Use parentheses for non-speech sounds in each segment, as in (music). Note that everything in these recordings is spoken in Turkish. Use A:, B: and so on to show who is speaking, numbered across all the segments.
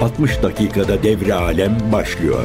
A: 60 dakikada devre alem başlıyor.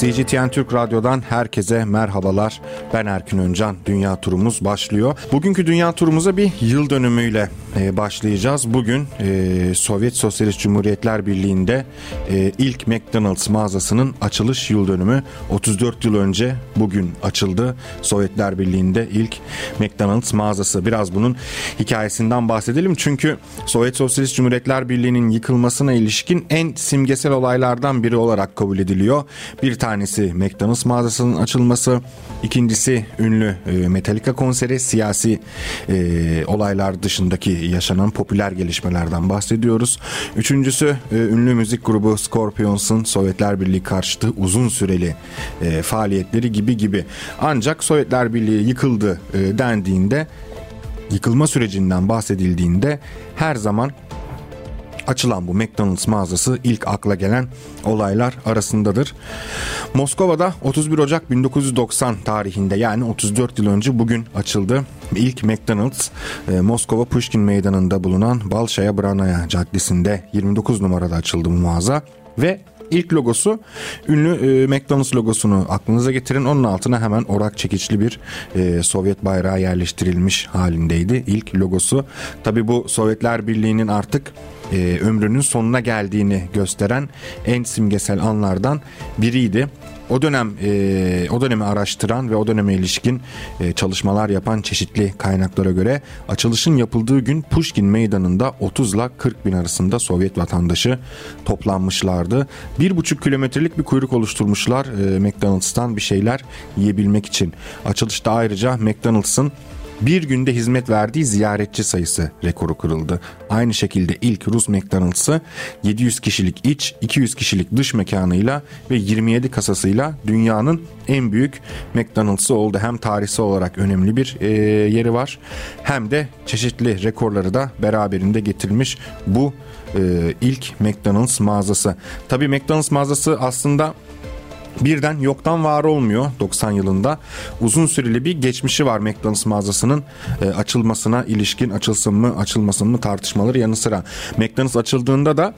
B: CGTN Türk Radyo'dan herkese merhabalar. Ben Erkin Öncan. Dünya turumuz başlıyor. Bugünkü dünya turumuza bir yıl dönümüyle başlayacağız. Bugün e, Sovyet Sosyalist Cumhuriyetler Birliği'nde e, ilk McDonald's mağazasının açılış yıl dönümü 34 yıl önce bugün açıldı. Sovyetler Birliği'nde ilk McDonald's mağazası. Biraz bunun hikayesinden bahsedelim. Çünkü Sovyet Sosyalist Cumhuriyetler Birliği'nin yıkılmasına ilişkin en simgesel olaylardan biri olarak kabul ediliyor. Bir tanesi McDonald's mağazasının açılması, ikincisi ünlü e, Metallica konseri, siyasi e, olaylar dışındaki yaşanan popüler gelişmelerden bahsediyoruz. Üçüncüsü e, ünlü müzik grubu Scorpions'un Sovyetler Birliği karşıtı uzun süreli e, faaliyetleri gibi gibi. Ancak Sovyetler Birliği yıkıldı e, dendiğinde yıkılma sürecinden bahsedildiğinde her zaman açılan bu McDonald's mağazası ilk akla gelen olaylar arasındadır. Moskova'da 31 Ocak 1990 tarihinde yani 34 yıl önce bugün açıldı. İlk McDonald's e, Moskova Pushkin Meydanı'nda bulunan Balşaya Branaya Caddesi'nde 29 numarada açıldı bu mağaza ve İlk logosu ünlü e, McDonald's logosunu aklınıza getirin. Onun altına hemen orak çekiçli bir e, Sovyet bayrağı yerleştirilmiş halindeydi. İlk logosu. Tabi bu Sovyetler Birliği'nin artık e, ömrünün sonuna geldiğini gösteren en simgesel anlardan biriydi. O dönem e, o dönemi araştıran ve o döneme ilişkin e, çalışmalar yapan çeşitli kaynaklara göre açılışın yapıldığı gün Pushkin Meydanı'nda 30 ile 40 bin arasında Sovyet vatandaşı toplanmışlardı. Bir buçuk kilometrelik bir kuyruk oluşturmuşlar e, McDonald's'tan bir şeyler yiyebilmek için. Açılışta ayrıca McDonald's'ın bir günde hizmet verdiği ziyaretçi sayısı rekoru kırıldı. Aynı şekilde ilk Rus McDonald's'ı 700 kişilik iç, 200 kişilik dış mekanıyla ve 27 kasasıyla dünyanın en büyük McDonald's'ı oldu. Hem tarihsel olarak önemli bir e, yeri var hem de çeşitli rekorları da beraberinde getirmiş bu e, ilk McDonald's mağazası. Tabii McDonald's mağazası aslında birden yoktan var olmuyor 90 yılında. Uzun süreli bir geçmişi var McDonald's mağazasının e, açılmasına ilişkin açılsın mı açılmasın mı tartışmaları yanı sıra. McDonald's açıldığında da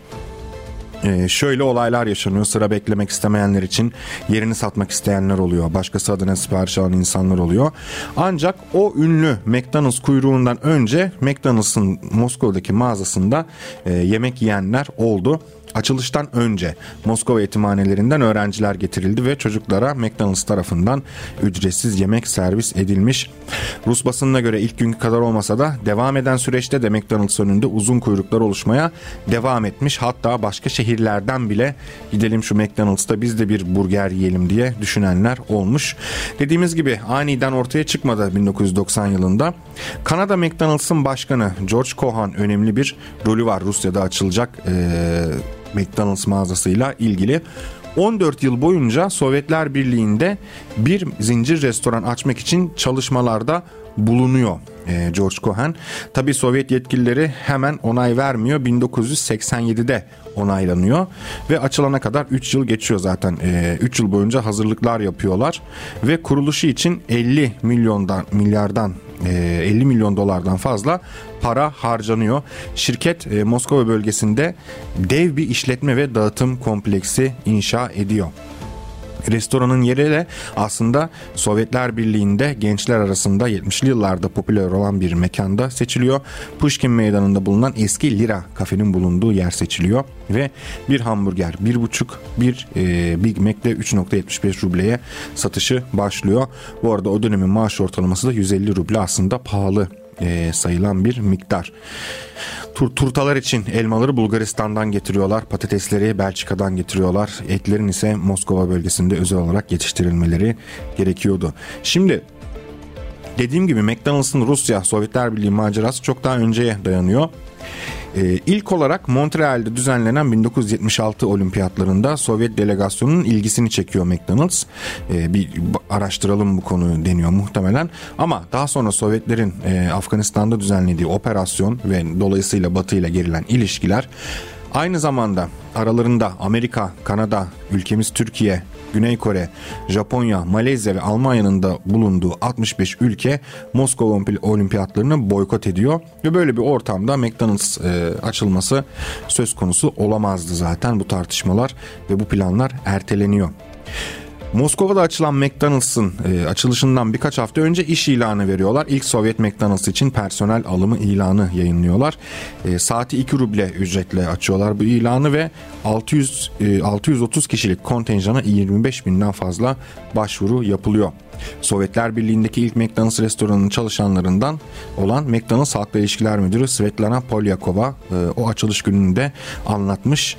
B: ee, şöyle olaylar yaşanıyor. Sıra beklemek istemeyenler için yerini satmak isteyenler oluyor. Başkası adına sipariş alan insanlar oluyor. Ancak o ünlü McDonald's kuyruğundan önce McDonald's'ın Moskova'daki mağazasında e, yemek yiyenler oldu. Açılıştan önce Moskova eğitimhanelerinden öğrenciler getirildi ve çocuklara McDonald's tarafından ücretsiz yemek servis edilmiş. Rus basınına göre ilk günkü kadar olmasa da devam eden süreçte de McDonald's önünde uzun kuyruklar oluşmaya devam etmiş. Hatta başka şehirlerden bile gidelim şu McDonald's'ta biz de bir burger yiyelim diye düşünenler olmuş. Dediğimiz gibi aniden ortaya çıkmadı 1990 yılında. Kanada McDonald's'ın başkanı George Cohan önemli bir rolü var Rusya'da açılacak ee, McDonald's mağazasıyla ilgili. 14 yıl boyunca Sovyetler Birliği'nde bir zincir restoran açmak için çalışmalarda bulunuyor e, George Cohen. Tabi Sovyet yetkilileri hemen onay vermiyor. 1987'de onaylanıyor ve açılana kadar 3 yıl geçiyor zaten. E, 3 yıl boyunca hazırlıklar yapıyorlar ve kuruluşu için 50 milyondan milyardan 50 e, milyon dolardan fazla para harcanıyor. Şirket e, Moskova bölgesinde dev bir işletme ve dağıtım kompleksi inşa ediyor. Restoranın yeri de aslında Sovyetler Birliği'nde gençler arasında 70'li yıllarda popüler olan bir mekanda seçiliyor. Pushkin Meydanı'nda bulunan eski Lira kafenin bulunduğu yer seçiliyor ve bir hamburger 1,5 bir e, Big Mac'de 3.75 rubleye satışı başlıyor. Bu arada o dönemin maaş ortalaması da 150 ruble aslında pahalı e, sayılan bir miktar. Tur turtalar için elmaları Bulgaristan'dan getiriyorlar. Patatesleri Belçika'dan getiriyorlar. Etlerin ise Moskova bölgesinde özel olarak yetiştirilmeleri gerekiyordu. Şimdi dediğim gibi McDonald's'ın Rusya Sovyetler Birliği macerası çok daha önceye dayanıyor. Ee, ilk olarak Montreal'de düzenlenen 1976 olimpiyatlarında Sovyet delegasyonunun ilgisini çekiyor McDonald's. Ee, bir araştıralım bu konu deniyor muhtemelen. Ama daha sonra Sovyetlerin e, Afganistan'da düzenlediği operasyon ve dolayısıyla Batı ile gerilen ilişkiler Aynı zamanda aralarında Amerika, Kanada, ülkemiz Türkiye Güney Kore, Japonya, Malezya ve Almanya'nın da bulunduğu 65 ülke Moskova olimpiyatlarını boykot ediyor. Ve böyle bir ortamda McDonald's e, açılması söz konusu olamazdı zaten bu tartışmalar ve bu planlar erteleniyor. Moskova'da açılan McDonald's'ın e, açılışından birkaç hafta önce iş ilanı veriyorlar. İlk Sovyet McDonald's için personel alımı ilanı yayınlıyorlar. E, saati 2 ruble ücretle açıyorlar bu ilanı ve 600 e, 630 kişilik kontenjana 25 binden fazla başvuru yapılıyor. Sovyetler Birliği'ndeki ilk McDonald's restoranının çalışanlarından olan McDonald's Halkla İlişkiler Müdürü Svetlana Polyakova e, o açılış gününde anlatmış.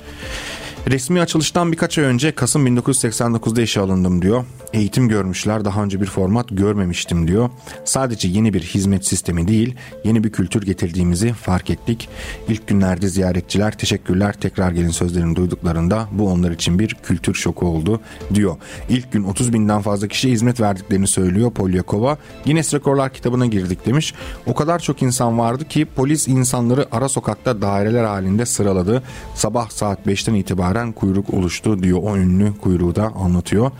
B: Resmi açılıştan birkaç ay önce Kasım 1989'da işe alındım diyor. Eğitim görmüşler daha önce bir format görmemiştim diyor. Sadece yeni bir hizmet sistemi değil yeni bir kültür getirdiğimizi fark ettik. İlk günlerde ziyaretçiler teşekkürler tekrar gelin sözlerini duyduklarında bu onlar için bir kültür şoku oldu diyor. İlk gün 30 binden fazla kişi hizmet verdiklerini söylüyor Polyakova. Guinness Rekorlar kitabına girdik demiş. O kadar çok insan vardı ki polis insanları ara sokakta daireler halinde sıraladı. Sabah saat 5'ten itibaren kuyruk oluştu diyor o ünlü kuyruğu da anlatıyor.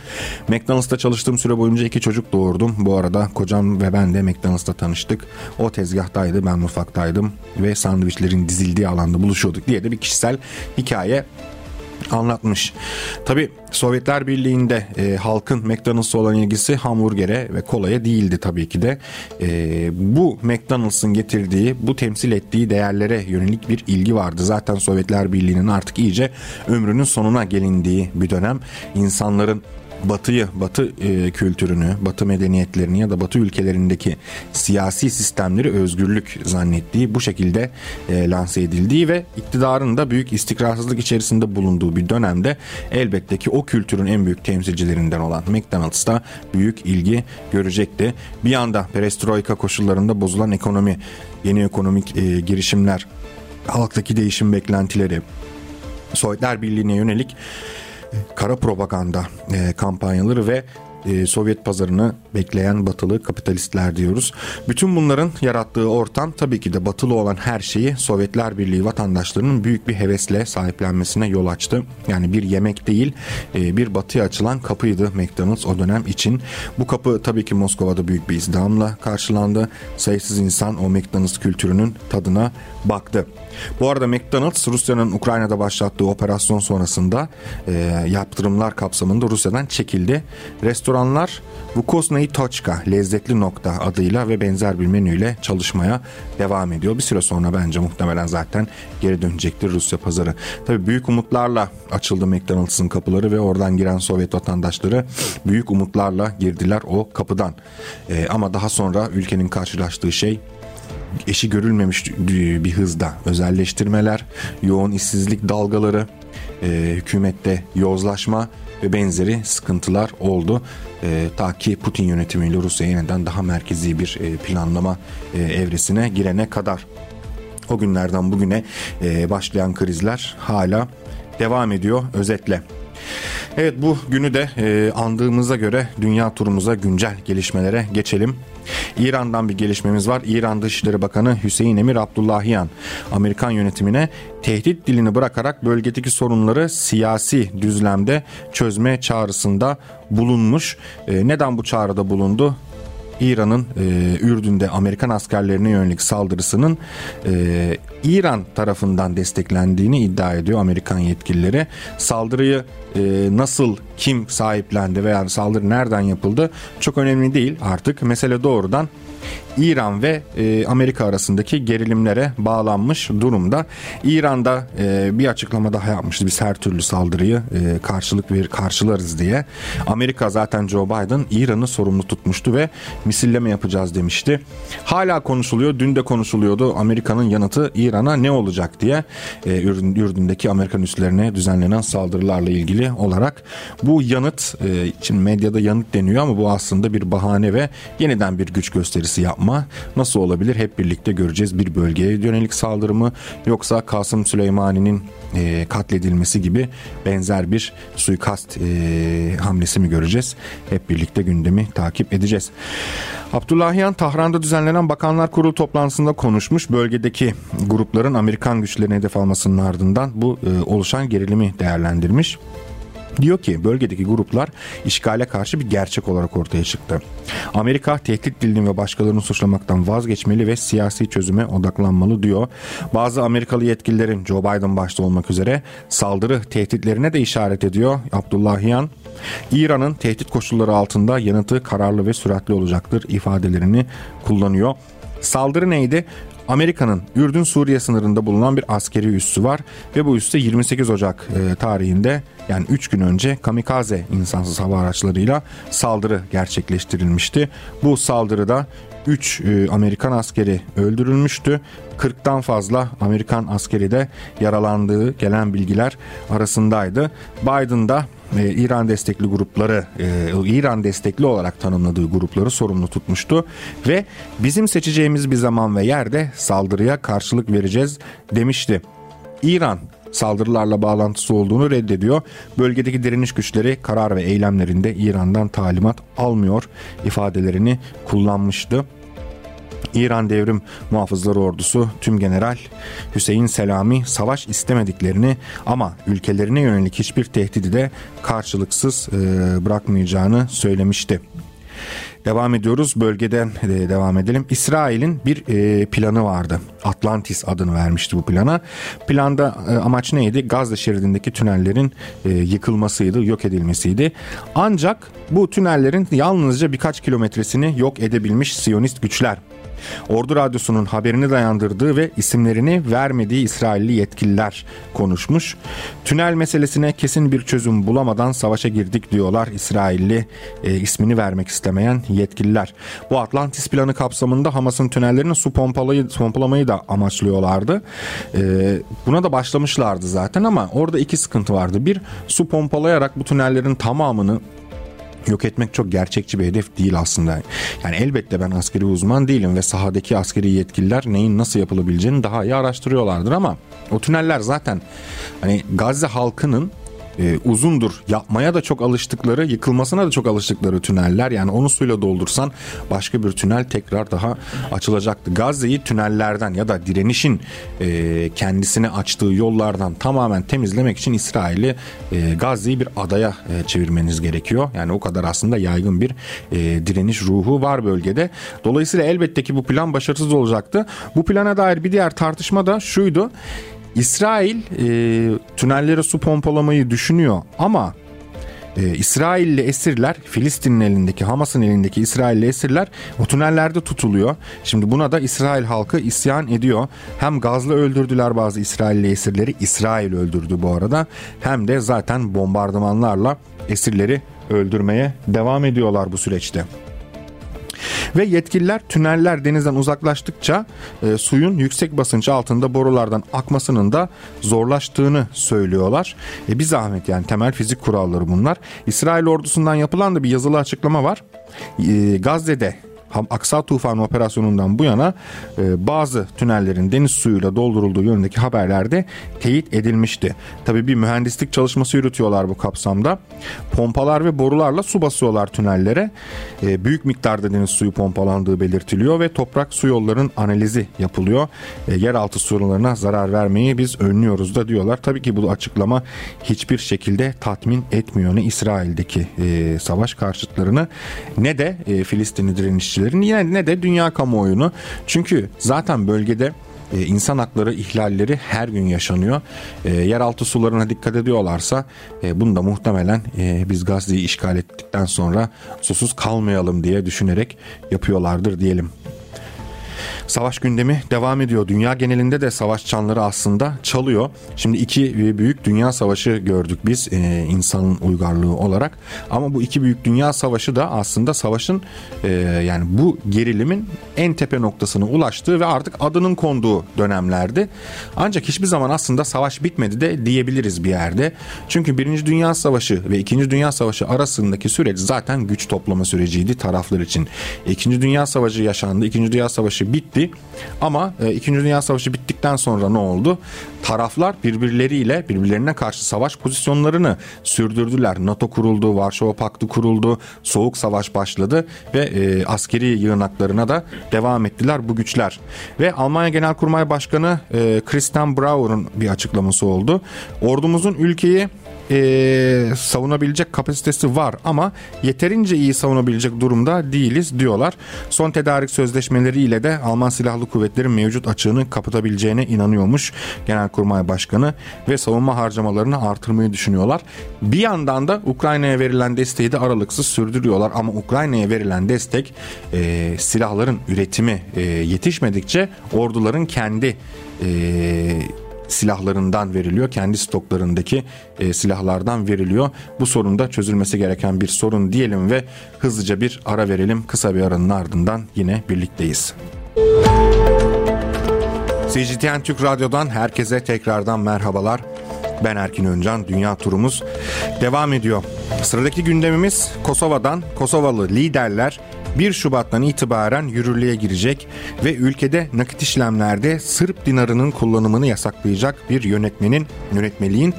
B: McDonald's'ta çalıştığım süre boyunca iki çocuk doğurdum. Bu arada kocam ve ben de McDonald's'ta tanıştık. O tezgahtaydı ben mutfaktaydım ve sandviçlerin dizildiği alanda buluşuyorduk diye de bir kişisel hikaye anlatmış. Tabi Sovyetler Birliği'nde e, halkın McDonald's'a olan ilgisi hamburgere ve kolaya değildi tabii ki de. E, bu McDonald's'ın getirdiği, bu temsil ettiği değerlere yönelik bir ilgi vardı. Zaten Sovyetler Birliği'nin artık iyice ömrünün sonuna gelindiği bir dönem. insanların Batı'yı, Batı e, kültürünü, Batı medeniyetlerini ya da Batı ülkelerindeki siyasi sistemleri özgürlük zannettiği, bu şekilde e, lanse edildiği ve iktidarın da büyük istikrarsızlık içerisinde bulunduğu bir dönemde elbette ki o kültürün en büyük temsilcilerinden olan McDonald's da büyük ilgi görecekti. Bir yanda perestroika koşullarında bozulan ekonomi, yeni ekonomik e, girişimler, halktaki değişim beklentileri, Sovyetler Birliği'ne yönelik kara propaganda e, kampanyaları ve e, Sovyet pazarını bekleyen batılı kapitalistler diyoruz. Bütün bunların yarattığı ortam tabii ki de batılı olan her şeyi Sovyetler Birliği vatandaşlarının büyük bir hevesle sahiplenmesine yol açtı. Yani bir yemek değil e, bir batıya açılan kapıydı McDonald's o dönem için. Bu kapı tabii ki Moskova'da büyük bir izdihamla karşılandı. Sayısız insan o McDonald's kültürünün tadına baktı. Bu arada McDonald's Rusya'nın Ukrayna'da başlattığı operasyon sonrasında e, yaptırımlar kapsamında Rusya'dan çekildi. Restoranlar Vukosnaya Toçka lezzetli nokta adıyla ve benzer bir menüyle çalışmaya devam ediyor. Bir süre sonra bence muhtemelen zaten geri dönecektir Rusya pazarı. Tabii büyük umutlarla açıldı McDonald's'ın kapıları ve oradan giren Sovyet vatandaşları büyük umutlarla girdiler o kapıdan. E, ama daha sonra ülkenin karşılaştığı şey eşi görülmemiş bir hızda özelleştirmeler, yoğun işsizlik dalgaları, e, hükümette yozlaşma ve benzeri sıkıntılar oldu. E, ta ki Putin yönetimiyle Rusya yeniden daha merkezi bir e, planlama e, evresine girene kadar. O günlerden bugüne e, başlayan krizler hala devam ediyor özetle. Evet bu günü de e, andığımıza göre dünya turumuza güncel gelişmelere geçelim. İran'dan bir gelişmemiz var. İran Dışişleri Bakanı Hüseyin Emir Abdullahiyan Amerikan yönetimine tehdit dilini bırakarak bölgedeki sorunları siyasi düzlemde çözme çağrısında bulunmuş. E, neden bu çağrıda bulundu? İran'ın e, Ürdün'de Amerikan askerlerine yönelik saldırısının e, İran tarafından desteklendiğini iddia ediyor Amerikan yetkilileri. Saldırıyı e, nasıl kim sahiplendi veya saldırı nereden yapıldı çok önemli değil artık. Mesele doğrudan İran ve e, Amerika arasındaki gerilimlere bağlanmış durumda. İran'da e, bir açıklama daha yapmıştı. Biz her türlü saldırıyı e, karşılık ver karşılarız diye. Amerika zaten Joe Biden İran'ı sorumlu tutmuştu ve misilleme yapacağız demişti. Hala konuşuluyor. Dün de konuşuluyordu. Amerika'nın yanıtı İran'a ne olacak diye. E, Ürdün'deki Amerikan üslerine düzenlenen saldırılarla ilgili olarak bu yanıt e, için medyada yanıt deniyor ama bu aslında bir bahane ve yeniden bir güç gösterisi yapmak yapma nasıl olabilir hep birlikte göreceğiz. Bir bölgeye yönelik saldırı mı yoksa Kasım Süleymani'nin e, katledilmesi gibi benzer bir suikast e, hamlesi mi göreceğiz? Hep birlikte gündemi takip edeceğiz. Abdullahiyan Tahran'da düzenlenen Bakanlar Kurulu toplantısında konuşmuş. Bölgedeki grupların Amerikan güçlerine hedef almasının ardından bu e, oluşan gerilimi değerlendirmiş. Diyor ki bölgedeki gruplar işgale karşı bir gerçek olarak ortaya çıktı. Amerika tehdit dilini ve başkalarını suçlamaktan vazgeçmeli ve siyasi çözüme odaklanmalı diyor. Bazı Amerikalı yetkililerin Joe Biden başta olmak üzere saldırı tehditlerine de işaret ediyor Abdullahian. İran'ın tehdit koşulları altında yanıtı kararlı ve süratli olacaktır ifadelerini kullanıyor. Saldırı neydi? Amerika'nın Ürdün Suriye sınırında bulunan bir askeri üssü var ve bu üste 28 Ocak e, tarihinde yani 3 gün önce kamikaze insansız hava araçlarıyla saldırı gerçekleştirilmişti. Bu saldırıda 3 e, Amerikan askeri öldürülmüştü. 40'tan fazla Amerikan askeri de yaralandığı gelen bilgiler arasındaydı. Biden da e, İran destekli grupları, e, İran destekli olarak tanımladığı grupları sorumlu tutmuştu ve bizim seçeceğimiz bir zaman ve yerde saldırıya karşılık vereceğiz demişti. İran saldırılarla bağlantısı olduğunu reddediyor. Bölgedeki direniş güçleri karar ve eylemlerinde İran'dan talimat almıyor ifadelerini kullanmıştı. İran Devrim Muhafızları Ordusu Tüm General Hüseyin Selami savaş istemediklerini ama ülkelerine yönelik hiçbir tehdidi de karşılıksız e, bırakmayacağını söylemişti. Devam ediyoruz. Bölgeden e, devam edelim. İsrail'in bir e, planı vardı. Atlantis adını vermişti bu plana. Planda amaç neydi? Gazze şeridindeki tünellerin yıkılmasıydı, yok edilmesiydi. Ancak bu tünellerin yalnızca birkaç kilometresini yok edebilmiş Siyonist güçler Ordu Radyosu'nun haberini dayandırdığı ve isimlerini vermediği İsrailli yetkililer konuşmuş. Tünel meselesine kesin bir çözüm bulamadan savaşa girdik diyorlar İsrailli e, ismini vermek istemeyen yetkililer. Bu Atlantis planı kapsamında Hamas'ın tünellerini su pompalayı, pompalamayı da amaçlıyorlardı. E, buna da başlamışlardı zaten ama orada iki sıkıntı vardı. Bir su pompalayarak bu tünellerin tamamını yok etmek çok gerçekçi bir hedef değil aslında. Yani elbette ben askeri uzman değilim ve sahadaki askeri yetkililer neyin nasıl yapılabileceğini daha iyi araştırıyorlardır ama o tüneller zaten hani Gazze halkının e, uzundur. Yapmaya da çok alıştıkları, yıkılmasına da çok alıştıkları tüneller. Yani onu suyla doldursan başka bir tünel tekrar daha açılacaktı. Gazze'yi tünellerden ya da direnişin e, kendisine açtığı yollardan tamamen temizlemek için İsrail'i e, Gazze'yi bir adaya e, çevirmeniz gerekiyor. Yani o kadar aslında yaygın bir e, direniş ruhu var bölgede. Dolayısıyla elbette ki bu plan başarısız olacaktı. Bu plana dair bir diğer tartışma da şuydu. İsrail e, tünellere su pompalamayı düşünüyor ama e, İsrailli esirler Filistin'in elindeki Hamas'ın elindeki İsrailli esirler o tünellerde tutuluyor. Şimdi buna da İsrail halkı isyan ediyor. Hem gazla öldürdüler bazı İsrailli esirleri İsrail öldürdü bu arada hem de zaten bombardımanlarla esirleri öldürmeye devam ediyorlar bu süreçte. Ve yetkililer tüneller denizden uzaklaştıkça e, suyun yüksek basınç altında borulardan akmasının da zorlaştığını söylüyorlar. E, bir zahmet yani temel fizik kuralları bunlar. İsrail ordusundan yapılan da bir yazılı açıklama var. E, Gazze'de Aksa Tufanı operasyonundan bu yana e, bazı tünellerin deniz suyuyla doldurulduğu yönündeki haberlerde teyit edilmişti. Tabii bir mühendislik çalışması yürütüyorlar bu kapsamda. Pompalar ve borularla su basıyorlar tünellere. E, büyük miktarda deniz suyu pompalandığı belirtiliyor ve toprak su yollarının analizi yapılıyor. E, yeraltı sularına zarar vermeyi biz önlüyoruz da diyorlar. Tabii ki bu açıklama hiçbir şekilde tatmin etmiyor ne İsrail'deki e, savaş karşıtlarını ne de e, Filistinli direnişçileri kişilerin yine ne de dünya kamuoyunu. Çünkü zaten bölgede e, insan hakları ihlalleri her gün yaşanıyor. E, yeraltı sularına dikkat ediyorlarsa e, bunu da muhtemelen e, biz Gazze'yi işgal ettikten sonra susuz kalmayalım diye düşünerek yapıyorlardır diyelim. Savaş gündemi devam ediyor. Dünya genelinde de savaş çanları aslında çalıyor. Şimdi iki büyük dünya savaşı gördük biz e, insanın uygarlığı olarak. Ama bu iki büyük dünya savaşı da aslında savaşın e, yani bu gerilimin en tepe noktasına ulaştığı ve artık adının konduğu dönemlerdi. Ancak hiçbir zaman aslında savaş bitmedi de diyebiliriz bir yerde. Çünkü Birinci Dünya Savaşı ve İkinci Dünya Savaşı arasındaki süreç zaten güç toplama süreciydi taraflar için. İkinci Dünya Savaşı yaşandı. İkinci Dünya Savaşı bitti bitti. Ama e, İkinci Dünya Savaşı bittikten sonra ne oldu? Taraflar birbirleriyle birbirlerine karşı savaş pozisyonlarını sürdürdüler. NATO kuruldu, Varşova Paktı kuruldu, Soğuk Savaş başladı ve e, askeri yığınaklarına da devam ettiler bu güçler. Ve Almanya Genelkurmay Başkanı e, Christian Brauer'ın bir açıklaması oldu. Ordumuzun ülkeyi e, savunabilecek kapasitesi var ama yeterince iyi savunabilecek durumda değiliz diyorlar. Son tedarik sözleşmeleriyle de Alman Silahlı Kuvvetleri'nin mevcut açığını kapatabileceğine inanıyormuş Genelkurmay Başkanı ve savunma harcamalarını artırmayı düşünüyorlar. Bir yandan da Ukrayna'ya verilen desteği de aralıksız sürdürüyorlar ama Ukrayna'ya verilen destek e, silahların üretimi e, yetişmedikçe orduların kendi e, silahlarından veriliyor. Kendi stoklarındaki e, silahlardan veriliyor. Bu sorun da çözülmesi gereken bir sorun diyelim ve hızlıca bir ara verelim. Kısa bir aranın ardından yine birlikteyiz. CGTN Türk Radyo'dan herkese tekrardan merhabalar. Ben Erkin Öncan. Dünya turumuz devam ediyor. Sıradaki gündemimiz Kosova'dan Kosovalı liderler 1 Şubat'tan itibaren yürürlüğe girecek ve ülkede nakit işlemlerde Sırp dinarının kullanımını yasaklayacak bir yönetmenin yönetmeliğin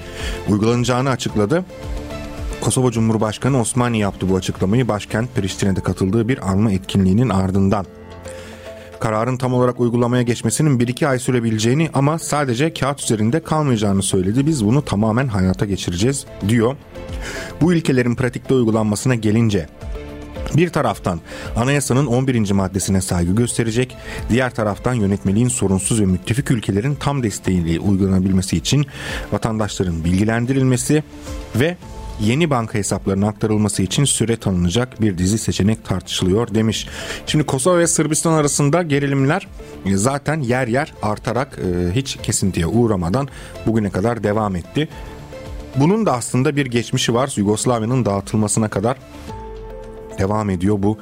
B: uygulanacağını açıkladı. Kosova Cumhurbaşkanı Osmani yaptı bu açıklamayı başkent Priştine'de katıldığı bir anma etkinliğinin ardından. Kararın tam olarak uygulamaya geçmesinin 1-2 ay sürebileceğini ama sadece kağıt üzerinde kalmayacağını söyledi. Biz bunu tamamen hayata geçireceğiz diyor. Bu ilkelerin pratikte uygulanmasına gelince bir taraftan anayasanın 11. maddesine saygı gösterecek, diğer taraftan yönetmeliğin sorunsuz ve müttefik ülkelerin tam desteğiyle uygulanabilmesi için vatandaşların bilgilendirilmesi ve yeni banka hesaplarına aktarılması için süre tanınacak bir dizi seçenek tartışılıyor demiş. Şimdi Kosova ve Sırbistan arasında gerilimler e, zaten yer yer artarak e, hiç kesintiye uğramadan bugüne kadar devam etti. Bunun da aslında bir geçmişi var. Yugoslavya'nın dağıtılmasına kadar devam ediyor bu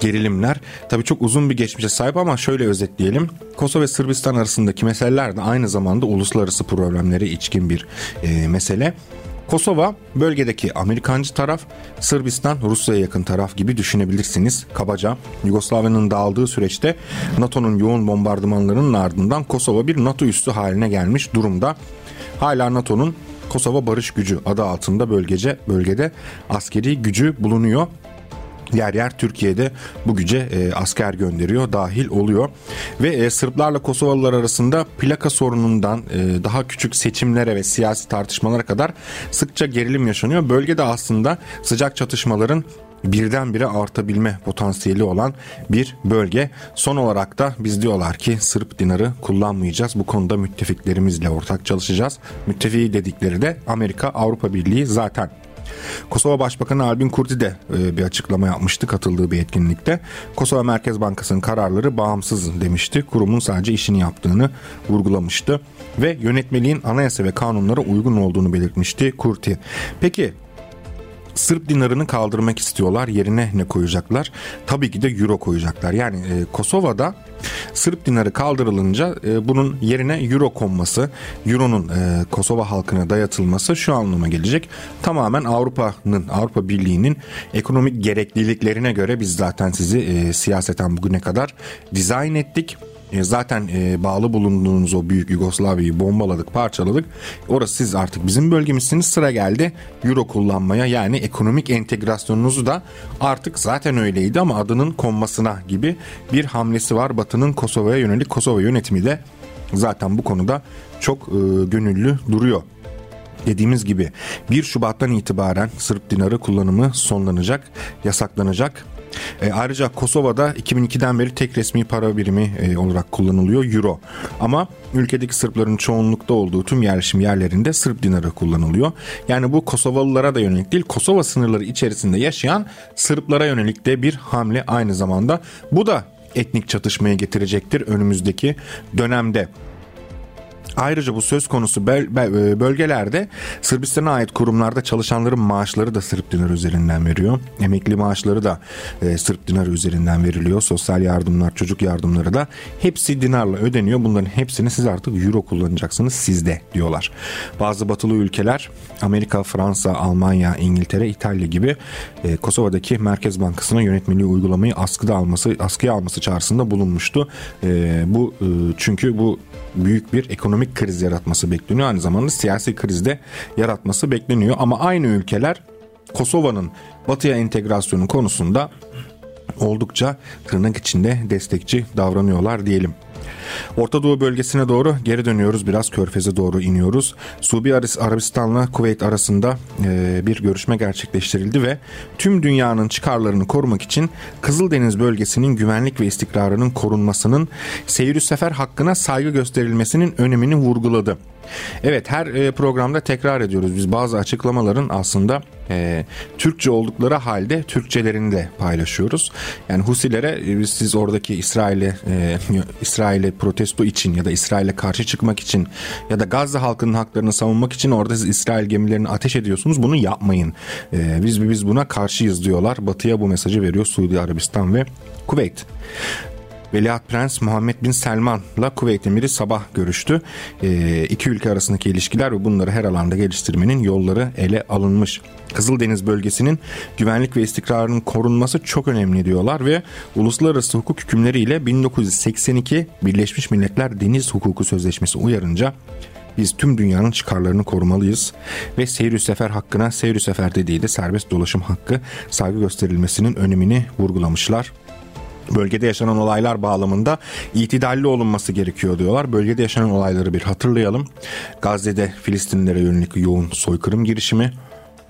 B: gerilimler. Tabii çok uzun bir geçmişe sahip ama şöyle özetleyelim. Kosova ve Sırbistan arasındaki meseleler de aynı zamanda uluslararası problemlere içkin bir e, mesele. Kosova bölgedeki Amerikancı taraf, Sırbistan Rusya'ya yakın taraf gibi düşünebilirsiniz kabaca. Yugoslavya'nın dağıldığı süreçte NATO'nun yoğun bombardımanlarının ardından Kosova bir NATO üssü haline gelmiş durumda. Hala NATO'nun Kosova Barış Gücü adı altında bölgece bölgede askeri gücü bulunuyor yer yer Türkiye'de bu güce e, asker gönderiyor, dahil oluyor. Ve e, Sırplarla Kosovalılar arasında plaka sorunundan e, daha küçük seçimlere ve siyasi tartışmalara kadar sıkça gerilim yaşanıyor. Bölgede aslında sıcak çatışmaların birdenbire artabilme potansiyeli olan bir bölge. Son olarak da biz diyorlar ki Sırp dinarı kullanmayacağız. Bu konuda müttefiklerimizle ortak çalışacağız. Müttefiki dedikleri de Amerika, Avrupa Birliği zaten. Kosova Başbakanı Albin Kurti de e, bir açıklama yapmıştı katıldığı bir etkinlikte. Kosova Merkez Bankası'nın kararları bağımsız demişti. Kurumun sadece işini yaptığını vurgulamıştı ve yönetmeliğin anayasa ve kanunlara uygun olduğunu belirtmişti Kurti. Peki Sırp dinarını kaldırmak istiyorlar. Yerine ne koyacaklar? Tabii ki de euro koyacaklar. Yani e, Kosova'da Sırp dinarı kaldırılınca e, bunun yerine euro konması, euronun e, Kosova halkına dayatılması şu anlama gelecek. Tamamen Avrupa'nın, Avrupa Birliği'nin ekonomik gerekliliklerine göre biz zaten sizi e, siyaseten bugüne kadar dizayn ettik e, zaten e, bağlı bulunduğunuz o büyük Yugoslavya'yı bombaladık, parçaladık. Orası siz artık bizim bölgemizsiniz. Sıra geldi Euro kullanmaya yani ekonomik entegrasyonunuzu da artık zaten öyleydi ama adının konmasına gibi bir hamlesi var. Batı'nın Kosova'ya yönelik Kosova yönetimi de zaten bu konuda çok e, gönüllü duruyor. Dediğimiz gibi 1 Şubat'tan itibaren Sırp dinarı kullanımı sonlanacak, yasaklanacak e, ayrıca Kosova'da 2002'den beri tek resmi para birimi e, olarak kullanılıyor Euro. Ama ülkedeki Sırpların çoğunlukta olduğu tüm yerleşim yerlerinde Sırp dinarı kullanılıyor. Yani bu Kosovalılara da yönelik değil Kosova sınırları içerisinde yaşayan Sırplara yönelik de bir hamle aynı zamanda. Bu da etnik çatışmaya getirecektir önümüzdeki dönemde. Ayrıca bu söz konusu e, bölgelerde Sırbistan'a ait kurumlarda çalışanların maaşları da Sırp dinarı üzerinden veriyor. Emekli maaşları da e, Sırp dinarı üzerinden veriliyor. Sosyal yardımlar, çocuk yardımları da hepsi dinarla ödeniyor. Bunların hepsini siz artık euro kullanacaksınız sizde diyorlar. Bazı batılı ülkeler Amerika, Fransa, Almanya, İngiltere, İtalya gibi e, Kosova'daki Merkez Bankası'na yönetmeliği uygulamayı askıda alması, askıya alması çağrısında bulunmuştu. Bu çünkü bu büyük bir ekonomik kriz yaratması bekleniyor. Aynı zamanda siyasi krizde yaratması bekleniyor. Ama aynı ülkeler Kosova'nın batıya entegrasyonu konusunda oldukça tırnak içinde destekçi davranıyorlar diyelim. Orta Doğu bölgesine doğru geri dönüyoruz. Biraz körfeze doğru iniyoruz. Suudi Arabistan'la Kuveyt arasında e, bir görüşme gerçekleştirildi ve tüm dünyanın çıkarlarını korumak için Kızıldeniz bölgesinin güvenlik ve istikrarının korunmasının seyir sefer hakkına saygı gösterilmesinin önemini vurguladı. Evet her e, programda tekrar ediyoruz. Biz bazı açıklamaların aslında e, Türkçe oldukları halde Türkçelerini de paylaşıyoruz. Yani Husilere e, siz oradaki İsrail'e e, (laughs) İsrail'e protesto için ya da İsrail'e karşı çıkmak için ya da Gazze halkının haklarını savunmak için orada siz İsrail gemilerini ateş ediyorsunuz. Bunu yapmayın. E, biz biz buna karşıyız diyorlar. Batı'ya bu mesajı veriyor Suudi Arabistan ve Kuveyt. Veliaht Prens Muhammed Bin Selman'la Kuveyt Emiri sabah görüştü. E, iki ülke arasındaki ilişkiler ve bunları her alanda geliştirmenin yolları ele alınmış. Kızıldeniz bölgesinin güvenlik ve istikrarının korunması çok önemli diyorlar ve uluslararası hukuk hükümleriyle 1982 Birleşmiş Milletler Deniz Hukuku Sözleşmesi uyarınca biz tüm dünyanın çıkarlarını korumalıyız ve seyir sefer hakkına seyir sefer dediği de serbest dolaşım hakkı saygı gösterilmesinin önemini vurgulamışlar bölgede yaşanan olaylar bağlamında itidalli olunması gerekiyor diyorlar. Bölgede yaşanan olayları bir hatırlayalım. Gazze'de Filistinlilere yönelik yoğun soykırım girişimi,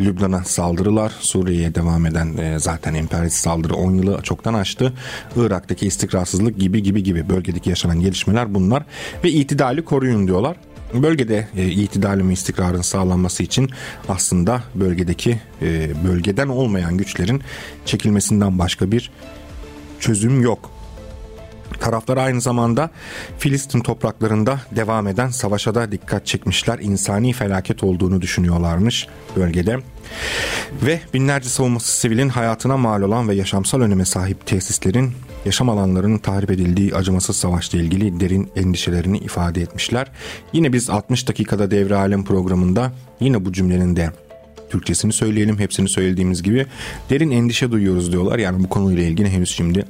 B: Lübnan'a saldırılar, Suriye'ye devam eden e, zaten emperyalist saldırı 10 yılı çoktan aştı. Irak'taki istikrarsızlık gibi gibi gibi bölgedeki yaşanan gelişmeler bunlar ve itidali koruyun diyorlar. Bölgede e, itidalin ve istikrarın sağlanması için aslında bölgedeki e, bölgeden olmayan güçlerin çekilmesinden başka bir çözüm yok. Taraflar aynı zamanda Filistin topraklarında devam eden savaşa da dikkat çekmişler. İnsani felaket olduğunu düşünüyorlarmış bölgede. Ve binlerce savunması sivilin hayatına mal olan ve yaşamsal öneme sahip tesislerin yaşam alanlarının tahrip edildiği acımasız savaşla ilgili derin endişelerini ifade etmişler. Yine biz 60 dakikada devre alem programında yine bu cümlenin de Türkçesini söyleyelim hepsini söylediğimiz gibi derin endişe duyuyoruz diyorlar. Yani bu konuyla ilgili henüz şimdi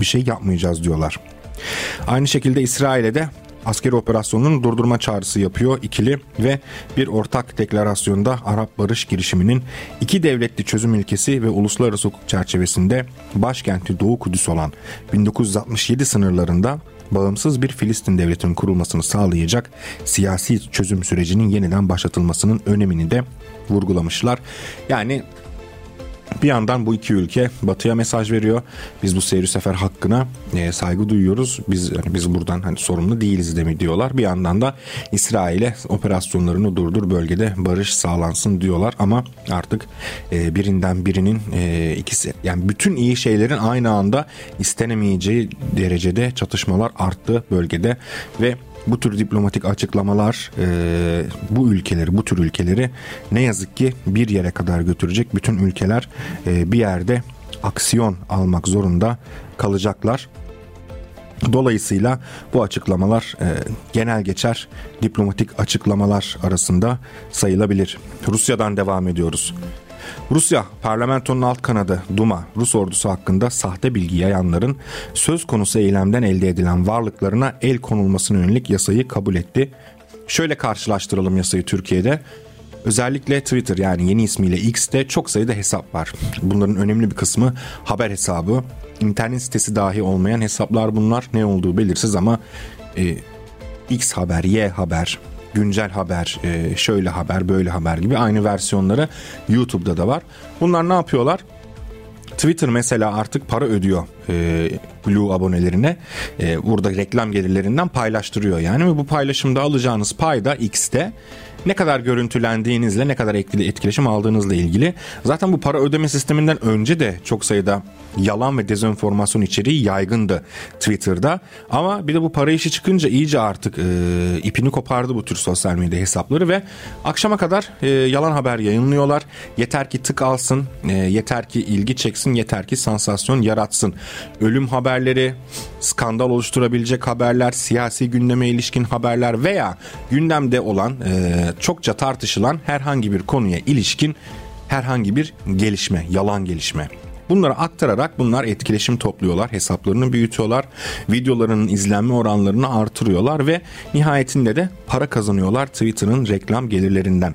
B: bir şey yapmayacağız diyorlar. Aynı şekilde İsrail'e de askeri operasyonun durdurma çağrısı yapıyor ikili ve bir ortak deklarasyonda Arap barış girişiminin iki devletli çözüm ilkesi ve uluslararası hukuk çerçevesinde başkenti Doğu Kudüs olan 1967 sınırlarında bağımsız bir Filistin devletinin kurulmasını sağlayacak siyasi çözüm sürecinin yeniden başlatılmasının önemini de vurgulamışlar. Yani bir yandan bu iki ülke Batı'ya mesaj veriyor. Biz bu seyir sefer hakkına e, saygı duyuyoruz. Biz yani biz buradan hani sorumlu değiliz de mi diyorlar. Bir yandan da İsrail'e operasyonlarını durdur bölgede barış sağlansın diyorlar ama artık e, birinden birinin e, ikisi yani bütün iyi şeylerin aynı anda istenemeyeceği derecede çatışmalar arttı bölgede ve bu tür diplomatik açıklamalar e, bu ülkeleri, bu tür ülkeleri ne yazık ki bir yere kadar götürecek. Bütün ülkeler e, bir yerde aksiyon almak zorunda kalacaklar. Dolayısıyla bu açıklamalar e, genel geçer diplomatik açıklamalar arasında sayılabilir. Rusya'dan devam ediyoruz. Rusya parlamentonun alt kanadı Duma Rus ordusu hakkında sahte bilgi yayanların söz konusu eylemden elde edilen varlıklarına el konulmasına yönelik yasayı kabul etti. Şöyle karşılaştıralım yasayı Türkiye'de. Özellikle Twitter yani yeni ismiyle X'te çok sayıda hesap var. Bunların önemli bir kısmı haber hesabı. İnternet sitesi dahi olmayan hesaplar bunlar. Ne olduğu belirsiz ama e, X haber, Y haber, güncel haber, e, şöyle haber, böyle haber gibi aynı versiyonları YouTube'da da var. Bunlar ne yapıyorlar? Twitter mesela artık para ödüyor e, Blue abonelerine. E, burada reklam gelirlerinden paylaştırıyor yani ve bu paylaşımda alacağınız pay da X'te ne kadar görüntülendiğinizle ne kadar etkileşim aldığınızla ilgili. Zaten bu para ödeme sisteminden önce de çok sayıda yalan ve dezenformasyon içeriği yaygındı Twitter'da. Ama bir de bu para işi çıkınca iyice artık e, ipini kopardı bu tür sosyal medya hesapları ve akşama kadar e, yalan haber yayınlıyorlar. Yeter ki tık alsın, e, yeter ki ilgi çeksin, yeter ki sansasyon yaratsın. Ölüm haberleri, skandal oluşturabilecek haberler, siyasi gündeme ilişkin haberler veya gündemde olan e, çokça tartışılan herhangi bir konuya ilişkin herhangi bir gelişme, yalan gelişme. Bunları aktararak bunlar etkileşim topluyorlar, hesaplarını büyütüyorlar, videolarının izlenme oranlarını artırıyorlar ve nihayetinde de para kazanıyorlar Twitter'ın reklam gelirlerinden.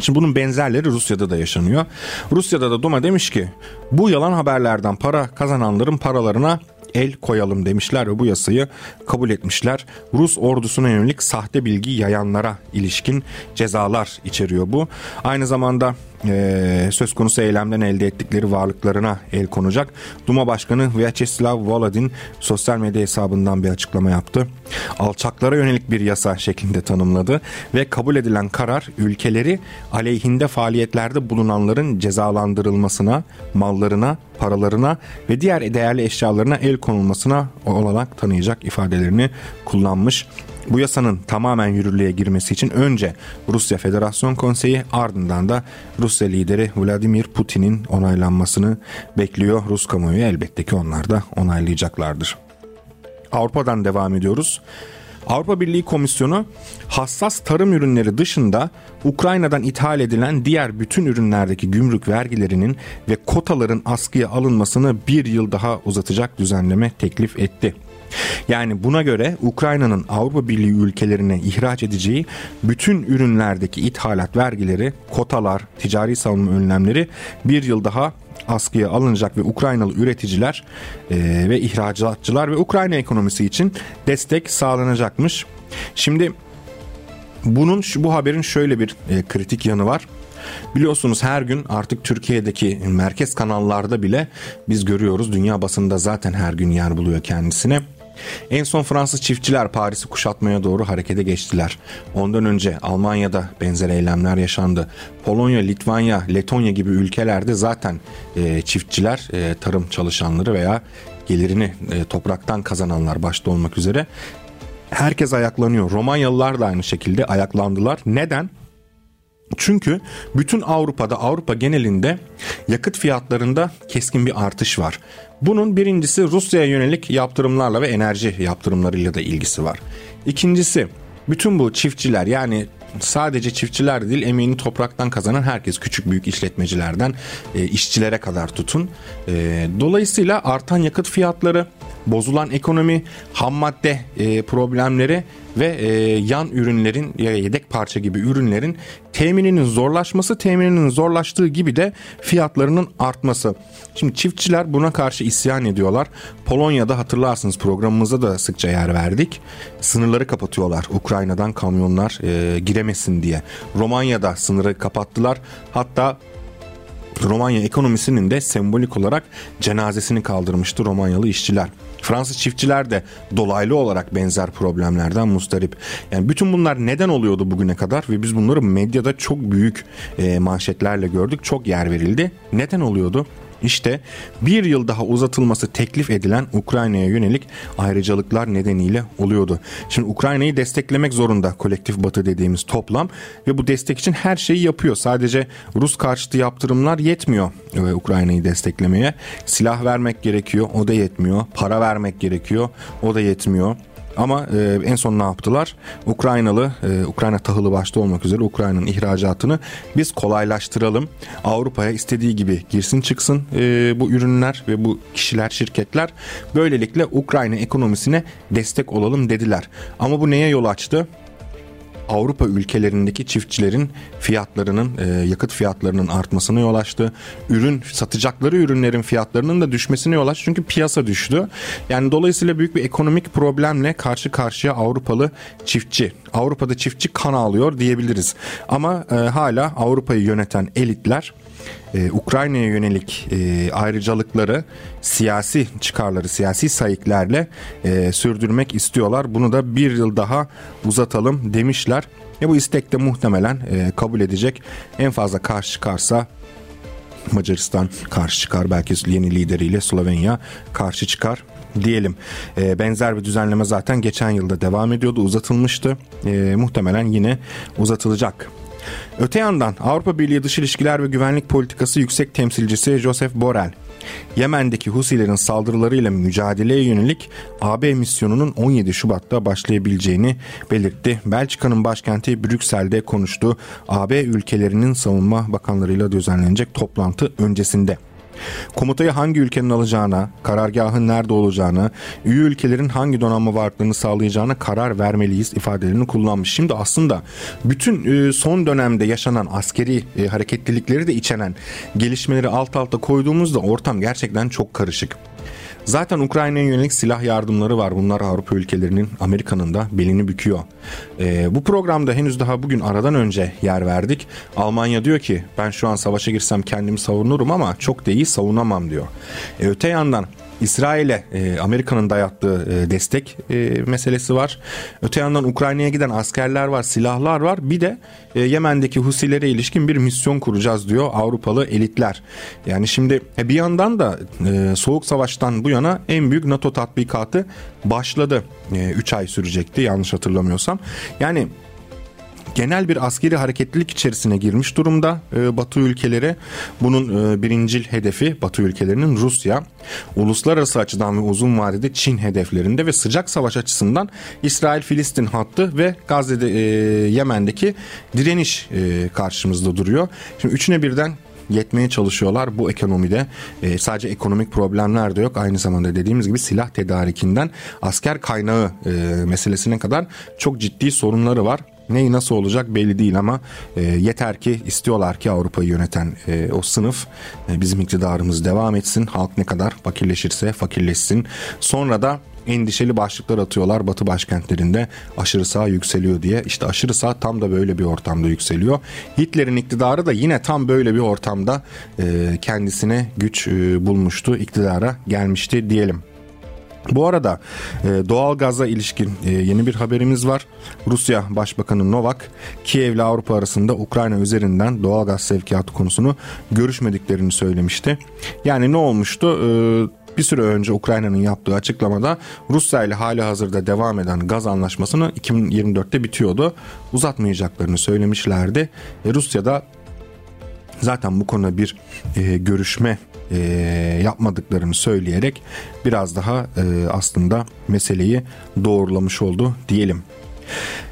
B: Şimdi bunun benzerleri Rusya'da da yaşanıyor. Rusya'da da Duma demiş ki bu yalan haberlerden para kazananların paralarına el koyalım demişler ve bu yasayı kabul etmişler. Rus ordusuna yönelik sahte bilgi yayanlara ilişkin cezalar içeriyor bu. Aynı zamanda e, söz konusu eylemden elde ettikleri varlıklarına el konacak. Duma Başkanı Vyacheslav Volodin sosyal medya hesabından bir açıklama yaptı. Alçaklara yönelik bir yasa şeklinde tanımladı ve kabul edilen karar ülkeleri aleyhinde faaliyetlerde bulunanların cezalandırılmasına, mallarına, paralarına ve diğer değerli eşyalarına el konulmasına olanak tanıyacak ifadelerini kullanmış. Bu yasanın tamamen yürürlüğe girmesi için önce Rusya Federasyon Konseyi ardından da Rusya lideri Vladimir Putin'in onaylanmasını bekliyor. Rus kamuoyu elbette ki onlar da onaylayacaklardır. Avrupa'dan devam ediyoruz. Avrupa Birliği Komisyonu hassas tarım ürünleri dışında Ukrayna'dan ithal edilen diğer bütün ürünlerdeki gümrük vergilerinin ve kotaların askıya alınmasını bir yıl daha uzatacak düzenleme teklif etti. Yani buna göre Ukrayna'nın Avrupa Birliği ülkelerine ihraç edeceği bütün ürünlerdeki ithalat vergileri, kotalar, ticari savunma önlemleri bir yıl daha askıya alınacak ve Ukraynalı üreticiler e, ve ihracatçılar ve Ukrayna ekonomisi için destek sağlanacakmış. Şimdi bunun bu haberin şöyle bir e, kritik yanı var. Biliyorsunuz her gün artık Türkiye'deki merkez kanallarda bile biz görüyoruz. Dünya basında zaten her gün yer buluyor kendisine. En son Fransız çiftçiler Paris'i kuşatmaya doğru harekete geçtiler. Ondan önce Almanya'da benzer eylemler yaşandı. Polonya, Litvanya, Letonya gibi ülkelerde zaten e, çiftçiler, e, tarım çalışanları veya gelirini e, topraktan kazananlar başta olmak üzere herkes ayaklanıyor. Romanyalılar da aynı şekilde ayaklandılar. Neden? Çünkü bütün Avrupa'da Avrupa genelinde yakıt fiyatlarında keskin bir artış var. Bunun birincisi Rusya'ya yönelik yaptırımlarla ve enerji yaptırımlarıyla da ilgisi var. İkincisi bütün bu çiftçiler yani sadece çiftçiler değil emeğini topraktan kazanan herkes küçük büyük işletmecilerden e, işçilere kadar tutun. E, dolayısıyla artan yakıt fiyatları, bozulan ekonomi, ham madde e, problemleri ve e, yan ürünlerin ya yedek parça gibi ürünlerin temininin zorlaşması, temininin zorlaştığı gibi de fiyatlarının artması. Şimdi çiftçiler buna karşı isyan ediyorlar. Polonya'da hatırlarsınız programımızda da sıkça yer verdik. Sınırları kapatıyorlar. Ukrayna'dan kamyonlar e, giremesin diye. Romanya'da sınırı kapattılar. Hatta Romanya ekonomisinin de sembolik olarak cenazesini kaldırmıştı Romanyalı işçiler. Fransız çiftçiler de dolaylı olarak benzer problemlerden mustarip. Yani bütün bunlar neden oluyordu bugüne kadar ve biz bunları medyada çok büyük e, manşetlerle gördük. Çok yer verildi. Neden oluyordu? İşte bir yıl daha uzatılması teklif edilen Ukrayna'ya yönelik ayrıcalıklar nedeniyle oluyordu. Şimdi Ukrayna'yı desteklemek zorunda kolektif batı dediğimiz toplam ve bu destek için her şeyi yapıyor. Sadece Rus karşıtı yaptırımlar yetmiyor e, Ukrayna'yı desteklemeye. Silah vermek gerekiyor o da yetmiyor. Para vermek gerekiyor o da yetmiyor. Ama e, en son ne yaptılar? Ukraynalı, e, Ukrayna tahılı başta olmak üzere Ukrayna'nın ihracatını biz kolaylaştıralım. Avrupa'ya istediği gibi girsin çıksın e, bu ürünler ve bu kişiler, şirketler. Böylelikle Ukrayna ekonomisine destek olalım dediler. Ama bu neye yol açtı? Avrupa ülkelerindeki çiftçilerin fiyatlarının e, yakıt fiyatlarının artmasına yol açtı. Ürün satacakları ürünlerin fiyatlarının da düşmesine yol açtı. Çünkü piyasa düştü. Yani dolayısıyla büyük bir ekonomik problemle karşı karşıya Avrupalı çiftçi. Avrupa'da çiftçi kan ağlıyor diyebiliriz. Ama e, hala Avrupa'yı yöneten elitler e, Ukrayna'ya yönelik e, ayrıcalıkları siyasi çıkarları, siyasi sayıklarla e, sürdürmek istiyorlar. Bunu da bir yıl daha uzatalım demişler. E, bu istek de muhtemelen e, kabul edecek. En fazla karşı çıkarsa Macaristan karşı çıkar. Belki yeni lideriyle Slovenya karşı çıkar diyelim. Benzer bir düzenleme zaten geçen yılda devam ediyordu, uzatılmıştı. Muhtemelen yine uzatılacak. Öte yandan Avrupa Birliği Dış İlişkiler ve Güvenlik Politikası Yüksek Temsilcisi Joseph Borrell, Yemen'deki Husilerin saldırılarıyla mücadeleye yönelik AB misyonunun 17 Şubat'ta başlayabileceğini belirtti. Belçika'nın başkenti Brüksel'de konuştu. AB ülkelerinin savunma bakanlarıyla düzenlenecek toplantı öncesinde. Komutayı hangi ülkenin alacağına, karargahın nerede olacağına, üye ülkelerin hangi donanma varlığını sağlayacağına karar vermeliyiz ifadelerini kullanmış. Şimdi aslında bütün e, son dönemde yaşanan askeri e, hareketlilikleri de içeren gelişmeleri alt alta koyduğumuzda ortam gerçekten çok karışık. Zaten Ukrayna'ya yönelik silah yardımları var. Bunlar Avrupa ülkelerinin Amerika'nın da belini büküyor. E, bu programda henüz daha bugün aradan önce yer verdik. Almanya diyor ki ben şu an savaşa girsem kendimi savunurum ama çok da iyi savunamam diyor. E, öte yandan İsrail'e e, Amerika'nın dayattığı e, destek e, meselesi var. Öte yandan Ukrayna'ya giden askerler var, silahlar var. Bir de e, Yemen'deki Husilere ilişkin bir misyon kuracağız diyor Avrupalı elitler. Yani şimdi e, bir yandan da e, Soğuk Savaş'tan bu yana en büyük NATO tatbikatı başladı. 3 e, ay sürecekti yanlış hatırlamıyorsam. Yani genel bir askeri hareketlilik içerisine girmiş durumda e, Batı ülkeleri. Bunun e, birincil hedefi Batı ülkelerinin Rusya. Uluslararası açıdan ve uzun vadede Çin hedeflerinde ve sıcak savaş açısından İsrail-Filistin hattı ve Gazze'de e, Yemen'deki direniş e, karşımızda duruyor. Şimdi üçüne birden yetmeye çalışıyorlar bu ekonomide. E, sadece ekonomik problemler de yok. Aynı zamanda dediğimiz gibi silah tedarikinden asker kaynağı e, meselesine kadar çok ciddi sorunları var. Neyi nasıl olacak belli değil ama e, yeter ki istiyorlar ki Avrupa'yı yöneten e, o sınıf e, bizim iktidarımız devam etsin. Halk ne kadar fakirleşirse fakirleşsin. Sonra da endişeli başlıklar atıyorlar batı başkentlerinde aşırı sağ yükseliyor diye. İşte aşırı sağ tam da böyle bir ortamda yükseliyor. Hitler'in iktidarı da yine tam böyle bir ortamda e, kendisine güç e, bulmuştu, iktidara gelmişti diyelim. Bu arada e, doğal gaza ilişkin e, yeni bir haberimiz var. Rusya Başbakanı Novak, Kiev ile Avrupa arasında Ukrayna üzerinden doğal gaz sevkiyatı konusunu görüşmediklerini söylemişti. Yani ne olmuştu? E, bir süre önce Ukrayna'nın yaptığı açıklamada Rusya ile hali hazırda devam eden gaz anlaşmasını 2024'te bitiyordu. Uzatmayacaklarını söylemişlerdi. E, Rusya da zaten bu konuda bir görüşme e, yapmadıklarını söyleyerek biraz daha e, aslında meseleyi doğrulamış oldu diyelim.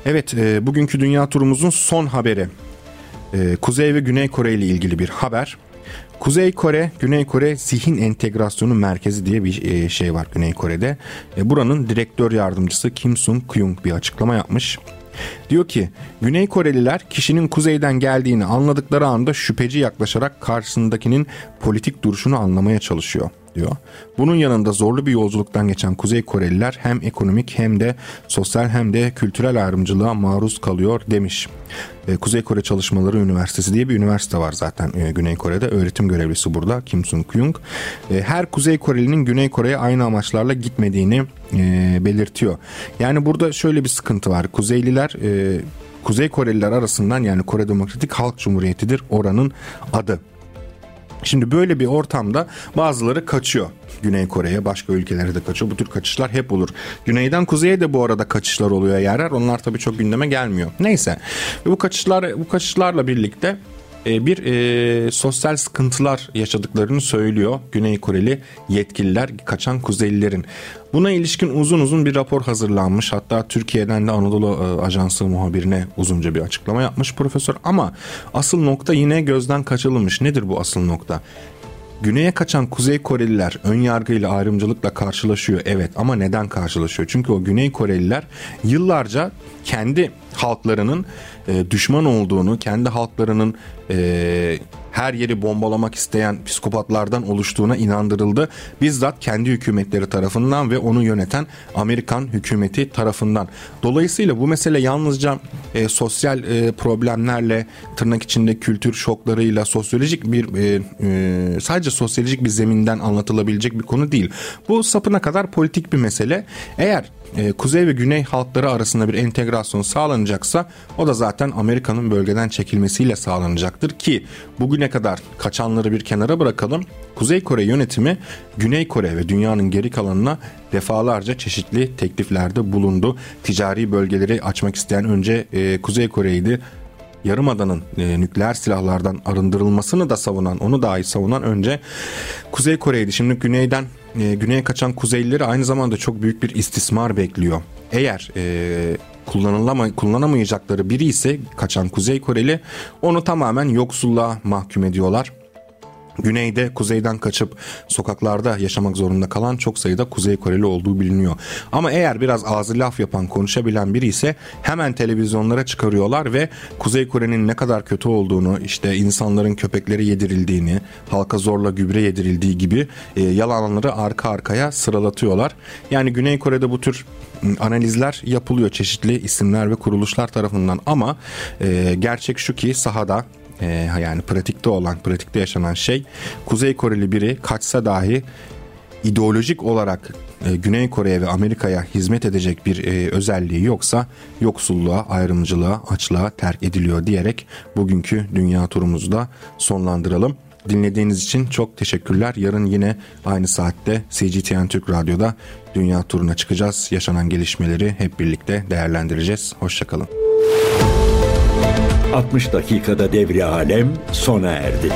B: Evet e, bugünkü dünya turumuzun son haberi e, Kuzey ve Güney Kore ile ilgili bir haber. Kuzey Kore, Güney Kore zihin entegrasyonu merkezi diye bir e, şey var Güney Kore'de. E, buranın direktör yardımcısı Kim Sung Kyung bir açıklama yapmış. Diyor ki Güney Koreliler kişinin kuzeyden geldiğini anladıkları anda şüpheci yaklaşarak karşısındakinin politik duruşunu anlamaya çalışıyor diyor. Bunun yanında zorlu bir yolculuktan geçen Kuzey Koreliler hem ekonomik hem de sosyal hem de kültürel ayrımcılığa maruz kalıyor demiş. E, Kuzey Kore Çalışmaları Üniversitesi diye bir üniversite var zaten e, Güney Kore'de. Öğretim görevlisi burada Kim Sung Kyung. E, her Kuzey Korelinin Güney Kore'ye aynı amaçlarla gitmediğini belirtiyor. Yani burada şöyle bir sıkıntı var. Kuzeyliler Kuzey Koreliler arasından yani Kore Demokratik Halk Cumhuriyeti'dir oranın adı. Şimdi böyle bir ortamda bazıları kaçıyor. Güney Kore'ye başka ülkelere de kaçıyor. Bu tür kaçışlar hep olur. Güneyden kuzeye de bu arada kaçışlar oluyor yerler. Onlar tabii çok gündeme gelmiyor. Neyse. Bu kaçışlar bu kaçışlarla birlikte bir e, sosyal sıkıntılar yaşadıklarını söylüyor Güney Koreli yetkililer kaçan Kuzeylilerin. Buna ilişkin uzun uzun bir rapor hazırlanmış. Hatta Türkiye'den de Anadolu e, Ajansı muhabirine uzunca bir açıklama yapmış profesör. Ama asıl nokta yine gözden kaçırılmış. Nedir bu asıl nokta? Güney'e kaçan Kuzey Koreliler ön yargıyla ayrımcılıkla karşılaşıyor evet ama neden karşılaşıyor? Çünkü o Güney Koreliler yıllarca kendi halklarının e, düşman olduğunu, kendi halklarının e, her yeri bombalamak isteyen psikopatlardan oluştuğuna inandırıldı. Bizzat kendi hükümetleri tarafından ve onu yöneten Amerikan hükümeti tarafından. Dolayısıyla bu mesele yalnızca e, sosyal e, problemlerle, tırnak içinde kültür şoklarıyla, sosyolojik bir e, e, sadece sosyolojik bir zeminden anlatılabilecek bir konu değil. Bu sapına kadar politik bir mesele. Eğer e, kuzey ve güney halkları arasında bir entegrasyon sağlanacaksa o da zaten Amerika'nın bölgeden çekilmesiyle sağlanacaktır ki bugüne kadar kaçanları bir kenara bırakalım. Kuzey Kore yönetimi Güney Kore ve dünyanın geri kalanına defalarca çeşitli tekliflerde bulundu. Ticari bölgeleri açmak isteyen önce e, Kuzey Kore'ydi. Yarımada'nın e, nükleer silahlardan arındırılmasını da savunan, onu dahi savunan önce Kuzey Kore'ydi. Şimdi güneyden e, güneye kaçan Kuzeylileri aynı zamanda çok büyük bir istismar bekliyor. Eğer e, kullanılama, kullanamayacakları biri ise kaçan Kuzey Koreli onu tamamen yoksulluğa mahkum ediyorlar. Güneyde kuzeyden kaçıp sokaklarda yaşamak zorunda kalan çok sayıda Kuzey Koreli olduğu biliniyor. Ama eğer biraz ağzı laf yapan konuşabilen biri ise hemen televizyonlara çıkarıyorlar ve Kuzey Kore'nin ne kadar kötü olduğunu işte insanların köpekleri yedirildiğini halka zorla gübre yedirildiği gibi e, yalanları arka arkaya sıralatıyorlar. Yani Güney Kore'de bu tür analizler yapılıyor çeşitli isimler ve kuruluşlar tarafından ama e, gerçek şu ki sahada e, yani pratikte olan, pratikte yaşanan şey Kuzey Koreli biri kaçsa dahi ideolojik olarak e, Güney Kore'ye ve Amerika'ya hizmet edecek bir e, özelliği yoksa yoksulluğa, ayrımcılığa, açlığa terk ediliyor diyerek bugünkü dünya turumuzu da sonlandıralım. Dinlediğiniz için çok teşekkürler. Yarın yine aynı saatte CGTN Türk Radyo'da dünya turuna çıkacağız. Yaşanan gelişmeleri hep birlikte değerlendireceğiz. Hoşçakalın.
A: 60 dakikada devri alem sona erdi.